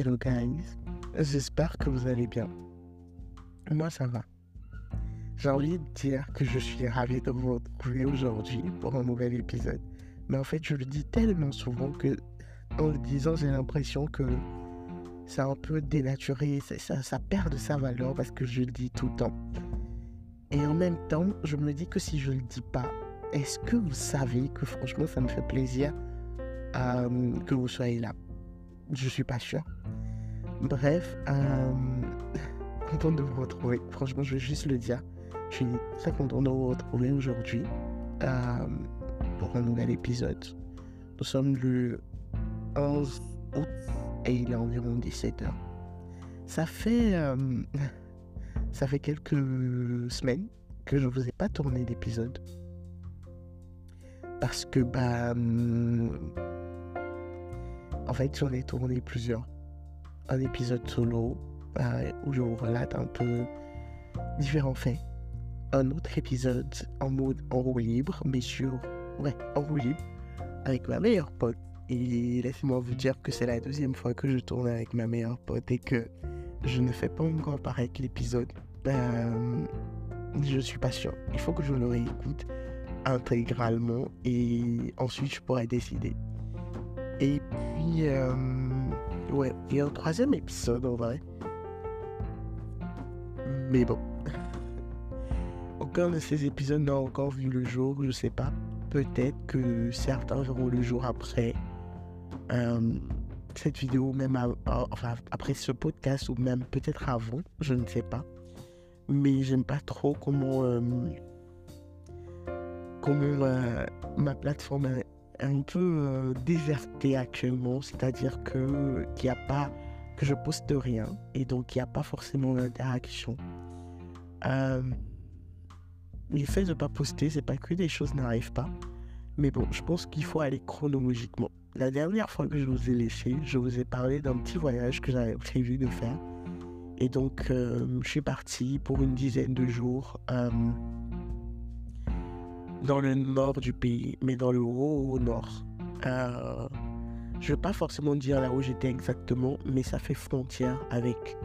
Hello guys, j'espère que vous allez bien. Moi ça va. J'ai envie de dire que je suis ravi de vous retrouver aujourd'hui pour un nouvel épisode. Mais en fait je le dis tellement souvent que en le disant j'ai l'impression que c'est un peu dénaturé, ça, perd de sa valeur parce que je le dis tout le temps. Et en même temps je me dis que si je le dis pas, est-ce que vous savez que franchement ça me fait plaisir euh, que vous soyez là? Je suis pas sûr. Bref, euh, content de vous retrouver. Franchement, je vais juste le dire. Je suis très content de vous retrouver aujourd'hui euh, pour un nouvel épisode. Nous sommes le 11 août et il est environ 17h. Ça fait, euh, ça fait quelques semaines que je ne vous ai pas tourné d'épisode. Parce que, bah, en fait, j'en ai tourné plusieurs. Un épisode solo euh, où je vous relate un peu différents faits. Un autre épisode en mode en roue libre, mais sur. Ouais, en roue libre, avec ma meilleure pote. Et laissez-moi vous dire que c'est la deuxième fois que je tourne avec ma meilleure pote et que je ne fais pas encore pareil que l'épisode. Euh, je suis pas sûr. Il faut que je le réécoute intégralement et ensuite je pourrai décider. Et puis, euh, ouais, il y a un troisième épisode en vrai. Mais bon. Aucun de ces épisodes n'a encore vu le jour, je sais pas. Peut-être que certains verront le jour après euh, cette vidéo, même enfin, après ce podcast ou même peut-être avant, je ne sais pas. Mais j'aime pas trop comment, euh, comment ma plateforme un peu euh, déserté actuellement, c'est-à-dire que qu'il a pas que je poste rien et donc il n'y a pas forcément d'interaction. Euh, le fait de ne pas poster, c'est pas que des choses n'arrivent pas, mais bon, je pense qu'il faut aller chronologiquement. La dernière fois que je vous ai laissé, je vous ai parlé d'un petit voyage que j'avais prévu de faire. Et donc, euh, je suis parti pour une dizaine de jours. Dans le nord du pays, mais dans le haut nord. Euh, je ne vais pas forcément dire là où j'étais exactement, mais ça fait frontière avec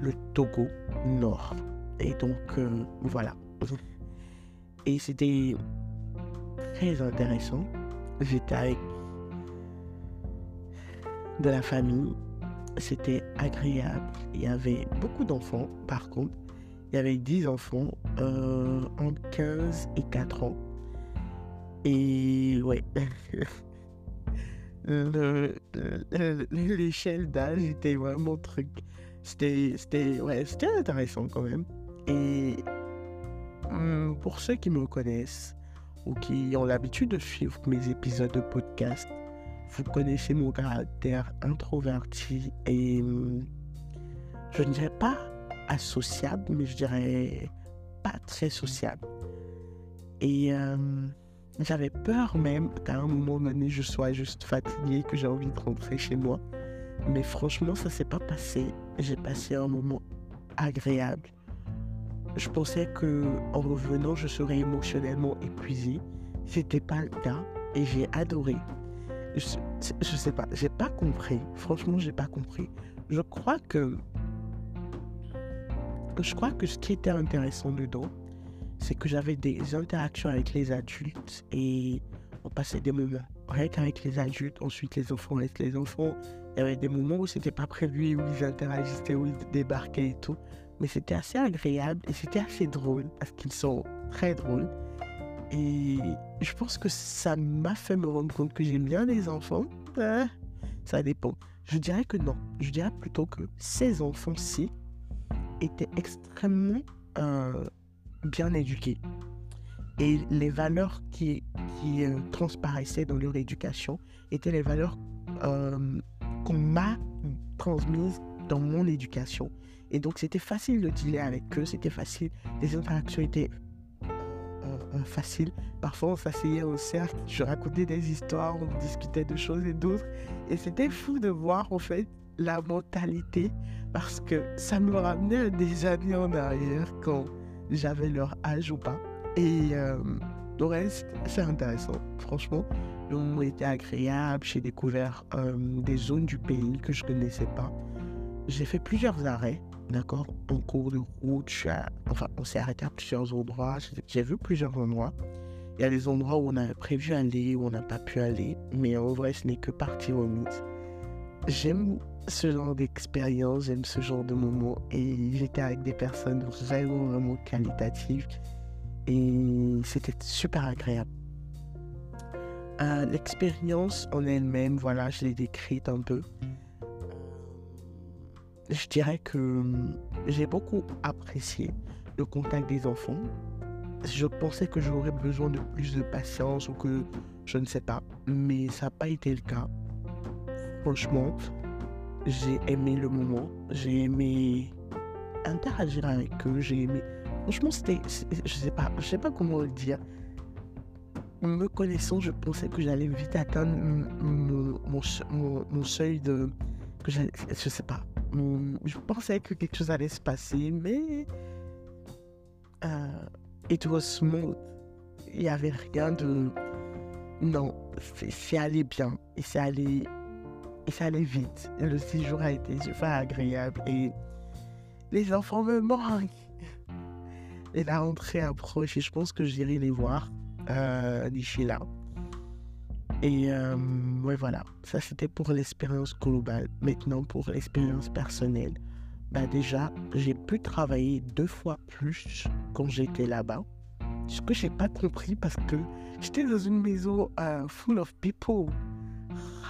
le Togo nord. Et donc, euh, voilà. Et c'était très intéressant. J'étais avec de la famille. C'était agréable. Il y avait beaucoup d'enfants, par contre. Il y avait 10 enfants entre 15 et 4 ans. Et ouais. L'échelle d'âge était vraiment truc. C'était, ouais, intéressant quand même. Et hum, pour ceux qui me connaissent ou qui ont l'habitude de suivre mes épisodes de podcast, vous connaissez mon caractère introverti et hum, je ne dirais pas associable, mais je dirais pas très sociable. Et euh, j'avais peur même qu'à un moment donné, je sois juste fatigué, que j'ai envie de rentrer chez moi. Mais franchement, ça s'est pas passé. J'ai passé un moment agréable. Je pensais que en revenant, je serais émotionnellement épuisé. C'était pas le cas et j'ai adoré. Je, je sais pas, j'ai pas compris. Franchement, j'ai pas compris. Je crois que je crois que ce qui était intéressant dedans, c'est que j'avais des interactions avec les adultes et on passait des moments rien qu'avec les adultes, ensuite les enfants avec les enfants. Il y avait des moments où c'était pas prévu, où ils interagissaient, où ils débarquaient et tout. Mais c'était assez agréable et c'était assez drôle parce qu'ils sont très drôles. Et je pense que ça m'a fait me rendre compte que j'aime bien les enfants. Ah, ça dépend. Je dirais que non. Je dirais plutôt que ces enfants-ci étaient extrêmement euh, bien éduqués. Et les valeurs qui, euh, transparaissaient dans leur éducation étaient les valeurs euh, qu'on m'a transmises dans mon éducation. Et donc c'était facile de dealer avec eux, c'était facile, les interactions étaient faciles. Parfois on s'asseyait au cercle, je racontais des histoires, on discutait de choses et d'autres. Et c'était fou de voir en fait la mentalité parce que ça me ramenait des années en arrière quand j'avais leur âge ou pas. Et euh, reste, c'est intéressant. Franchement, Le moment était agréable. J'ai découvert euh, des zones du pays que je ne connaissais pas. J'ai fait plusieurs arrêts, d'accord, en cours de route. Enfin, on s'est arrêté à plusieurs endroits. J'ai vu plusieurs endroits. Il y a des endroits où on a prévu aller, où on n'a pas pu aller. Mais en vrai, ce n'est que partie remise. J'aime ce genre d'expérience, j'aime ce genre de moment. Et j'étais avec des personnes vraiment, vraiment qualitatives. Et c'était super agréable. Euh, l'expérience en elle-même, voilà, je l'ai décrite un peu. Je dirais que hum, j'ai beaucoup apprécié le contact des enfants. Je pensais que j'aurais besoin de plus de patience ou que je ne sais pas, mais ça n'a pas été le cas. Franchement, j'ai aimé le moment, j'ai aimé interagir avec eux, j'ai aimé. Franchement, c'était, je sais pas, je sais pas comment le dire. Me connaissant, je pensais que j'allais vite atteindre mon, mon, seuil de, que je sais pas. Je pensais que quelque chose allait se passer, mais euh, it was smooth. Il n'y avait rien de, non, c'est allé bien et c'est allé et ça allait vite. Le séjour a été super agréable et les enfants me manquent. Et la rentrée approche et je pense que j'irai les voir euh, d'ici là. Et euh, ouais, voilà. Ça, c'était pour l'expérience globale. Maintenant, pour l'expérience personnelle. Bah, déjà, j'ai pu travailler deux fois plus quand j'étais là-bas. Ce que j'ai pas compris parce que j'étais dans une maison euh, full of people.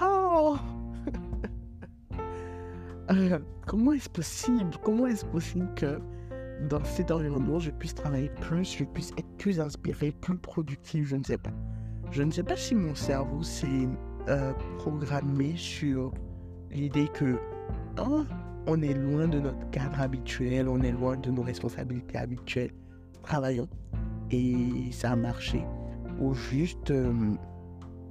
Oh! Euh, comment est-ce possible Comment est-ce possible que dans cet environnement, je puisse travailler plus, je puisse être plus inspiré, plus productif Je ne sais pas. Je ne sais pas si mon cerveau s'est euh, programmé sur l'idée que oh, on est loin de notre cadre habituel, on est loin de nos responsabilités habituelles. Travaillons. Et ça a marché. Ou juste, euh,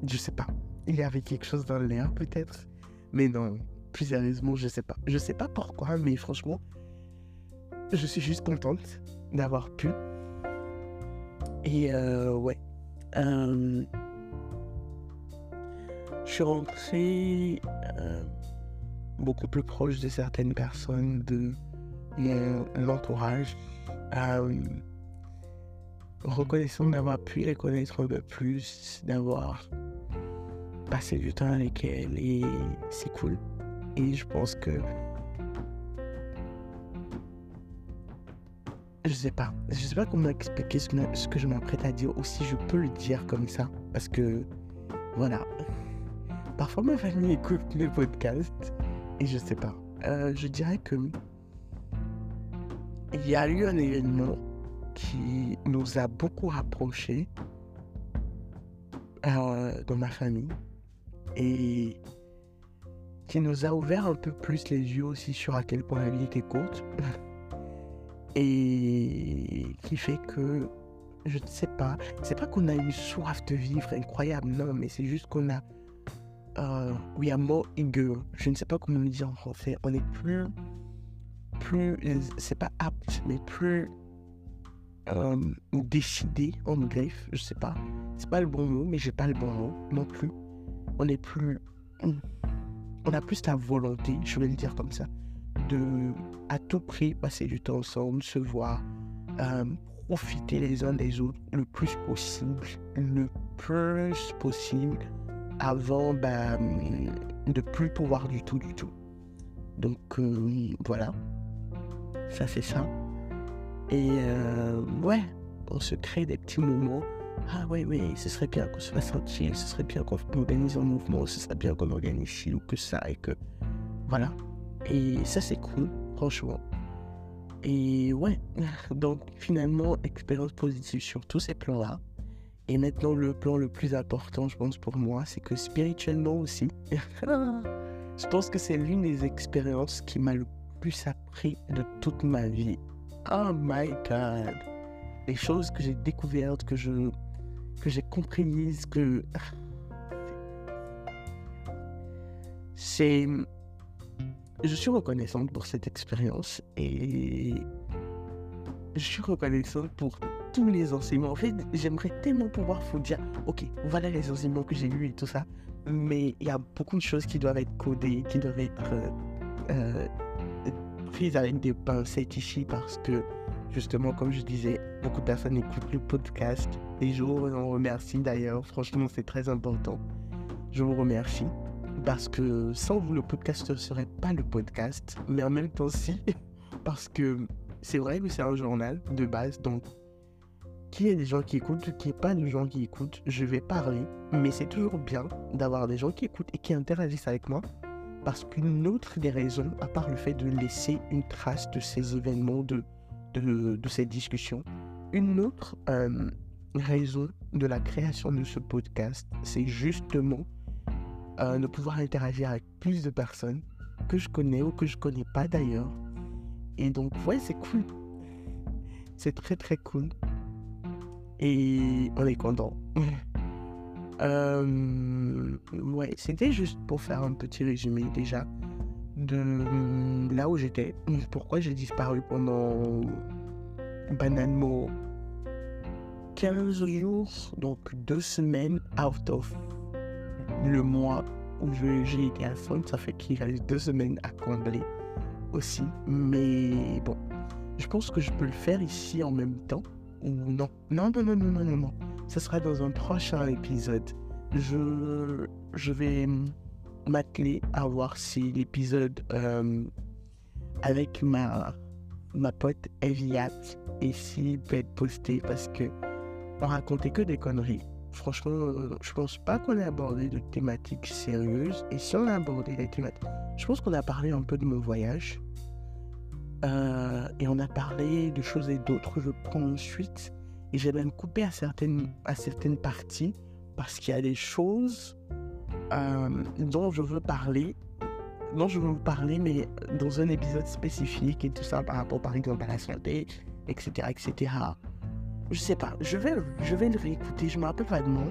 je sais pas, il y avait quelque chose dans l'air peut-être. Mais non, plus sérieusement, je sais pas. Je sais pas pourquoi, mais franchement, je suis juste contente d'avoir pu. Et euh, ouais. Euh, je suis rentré euh, beaucoup plus proche de certaines personnes de mon entourage. reconnaissant d'avoir pu les connaître un peu plus, d'avoir passé du temps avec elles et c'est cool. Et je pense que. Je sais pas. Je sais pas comment expliquer ce que, je m'apprête à dire, ou si je peux le dire comme ça. Parce que. Voilà. Parfois, ma famille écoute mes podcasts. Et je sais pas. Euh, je dirais que. Il y a eu un événement qui nous a beaucoup rapprochés euh, dans ma famille. Et qui nous a ouvert un peu plus les yeux aussi sur à quel point la vie était courte. Et qui fait que, je ne sais pas, c'est pas qu'on a une soif de vivre incroyable, non, mais c'est juste qu'on a. Euh, we are more eager. Je ne sais pas comment le dire en français. On est plus. Plus. C'est pas apte, mais plus. Euh, décidé en greffe, je sais pas. C'est pas le bon mot, mais j'ai pas le bon mot non plus. On est plus on a plus la volonté, je vais le dire comme ça, de à tout prix passer du temps ensemble, se voir, euh, profiter les uns des autres le plus possible, le plus possible, avant bah, de plus pouvoir du tout, du tout. Donc euh, voilà, ça c'est ça. Et euh, ouais, on se crée des petits moments ah oui, oui, ce serait bien qu'on se fasse ce serait bien qu'on organise un mouvement, ce serait bien qu'on organise ci ou que ça, et que. Voilà. Et ça, c'est cool, franchement. Et ouais, donc finalement, expérience positive sur tous ces plans-là. Et maintenant, le plan le plus important, je pense, pour moi, c'est que spirituellement aussi, je pense que c'est l'une des expériences qui m'a le plus appris de toute ma vie. Oh my god! Les choses que j'ai découvertes, que je que j'ai compris, que c'est je suis reconnaissante pour cette expérience et je suis reconnaissante pour tous les enseignements. En fait, j'aimerais tellement pouvoir vous dire, ok, voilà les enseignements que j'ai lus et tout ça. Mais il y a beaucoup de choses qui doivent être codées, qui doivent être euh, prises avec des pincettes ici parce que, justement, comme je disais, beaucoup de personnes écoutent le podcast. Et je vous en remercie d'ailleurs. Franchement, c'est très important. Je vous remercie parce que sans vous, le podcast ne serait pas le podcast. Mais en même temps, si, parce que c'est vrai que c'est un journal de base, donc qui est des gens qui écoutent, qui est pas des gens qui écoutent, je vais parler, mais c'est toujours bien d'avoir des gens qui écoutent et qui interagissent avec moi, parce qu'une autre des raisons, à part le fait de laisser une trace de ces événements, de, de, ces discussions, une autre euh, raison de la création de ce podcast, c'est justement euh, de pouvoir interagir avec plus de personnes que je connais ou que je connais pas d'ailleurs. Et donc, ouais, c'est cool. C'est très très cool. Et on est content. Euh, ouais, c'était juste pour faire un petit résumé déjà de là où j'étais. Pourquoi j'ai disparu pendant banalement 15 jours, donc deux semaines out of le mois où j'ai été à fond. Ça fait qu'il reste deux semaines à combler aussi. Mais bon, je pense que je peux le faire ici en même temps ou non? Non, non, non, non, non, non, non. Ce sera dans un prochain épisode. Je, je vais m'atteler à voir si l'épisode euh, avec ma, ma pote Eviat et s'il peut être posté parce que on racontait que des conneries. Franchement, je pense pas qu'on ait abordé de thématiques sérieuses. Et si on a abordé des thématiques, je pense qu'on a parlé un peu de mon voyage. Euh, et on a parlé de choses et d'autres, je prends ensuite. Et j'ai même coupé à certaines, à certaines parties parce qu'il y a des choses euh, dont je veux parler, dont je veux vous parler, mais dans un épisode spécifique et tout ça par rapport par exemple à la santé, etc. etc. Je sais pas, je vais, je vais le réécouter, je me rappelle vaguement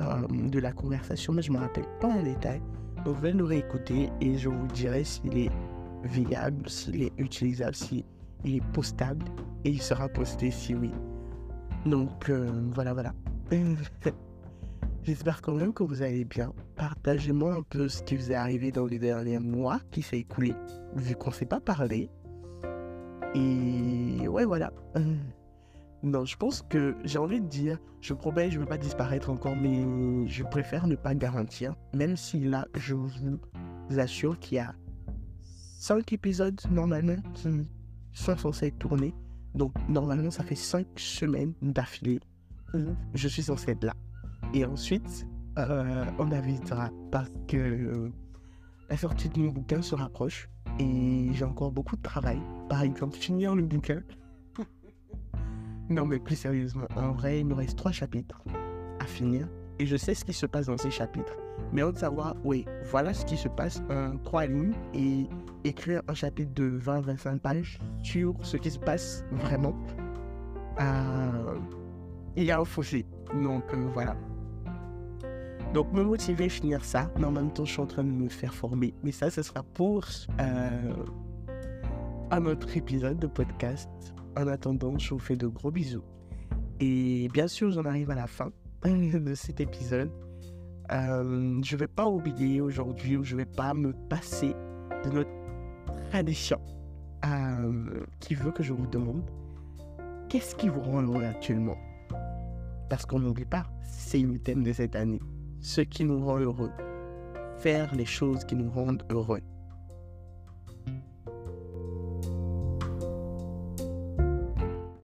euh, de la conversation, mais je me rappelle pas en détail. Donc je vais le réécouter et je vous dirai s'il est viable, s'il est utilisable, s'il est postable et il sera posté si oui. Donc euh, voilà, voilà. J'espère quand même que vous allez bien. Partagez-moi un peu ce qui vous est arrivé dans les derniers mois qui s'est écoulé, vu qu'on ne s'est pas parlé. Et ouais, voilà. Non, je pense que j'ai envie de dire, je promets, je ne veux pas disparaître encore, mais je préfère ne pas garantir. Même si là, je vous assure qu'il y a 5 épisodes normalement qui sont censés être tournés. Donc normalement ça fait 5 semaines d'affilée je suis censé être là. Et ensuite, euh, on avisera parce que la sortie de mon bouquin se rapproche et j'ai encore beaucoup de travail. Par exemple, finir le bouquin. non mais plus sérieusement, en vrai, il me reste 3 chapitres à finir et je sais ce qui se passe dans ces chapitres. Mais on de savoir, oui, voilà ce qui se passe en trois lignes et écrire un chapitre de 20-25 pages sur ce qui se passe vraiment. Euh, il y a un fossé. Donc euh, voilà. Donc me motiver à finir ça, mais en même temps je suis en train de me faire former. Mais ça, ce sera pour euh, un autre épisode de podcast. En attendant, je vous fais de gros bisous. Et bien sûr, j'en arrive à la fin de cet épisode. Euh, je ne vais pas oublier aujourd'hui, ou je ne vais pas me passer de notre tradition euh, qui veut que je vous demande qu'est-ce qui vous rend heureux actuellement? Parce qu'on n'oublie pas, c'est le thème de cette année. Ce qui nous rend heureux. Faire les choses qui nous rendent heureux.